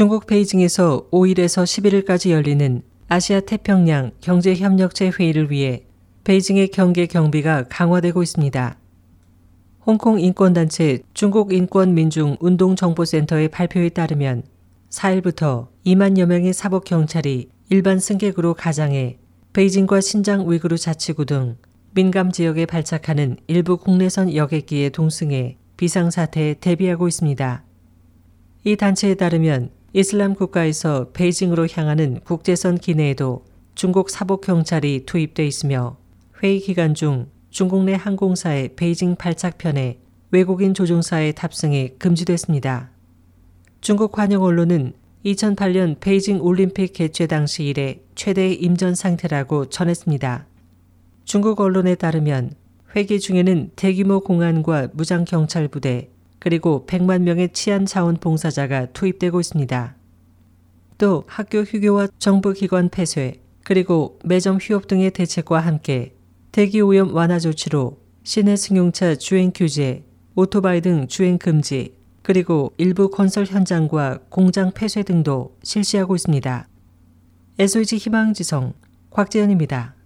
중국 베이징에서 5일에서 11일까지 열리는 아시아 태평양 경제협력체 회의를 위해 베이징의 경계 경비가 강화되고 있습니다. 홍콩 인권단체 중국 인권민중 운동정보센터의 발표에 따르면 4일부터 2만여 명의 사법 경찰이 일반 승객으로 가장해 베이징과 신장 위구르 자치구 등 민감 지역에 발착하는 일부 국내선 여객기에 동승해 비상사태에 대비하고 있습니다. 이 단체에 따르면 이슬람 국가에서 베이징으로 향하는 국제선 기내에도 중국 사복 경찰이 투입돼 있으며 회의 기간 중 중국 내 항공사의 베이징 발착편에 외국인 조종사의 탑승이 금지됐습니다. 중국 관영 언론은 2008년 베이징 올림픽 개최 당시 이래 최대의 임전 상태라고 전했습니다. 중국 언론에 따르면 회기 중에는 대규모 공안과 무장 경찰 부대 그리고 100만 명의 치안 자원 봉사자가 투입되고 있습니다. 또 학교 휴교와 정부 기관 폐쇄 그리고 매점 휴업 등의 대책과 함께 대기 오염 완화 조치로 시내 승용차 주행 규제, 오토바이 등 주행 금지, 그리고 일부 건설 현장과 공장 폐쇄 등도 실시하고 있습니다. SOG 희망지성 곽재현입니다.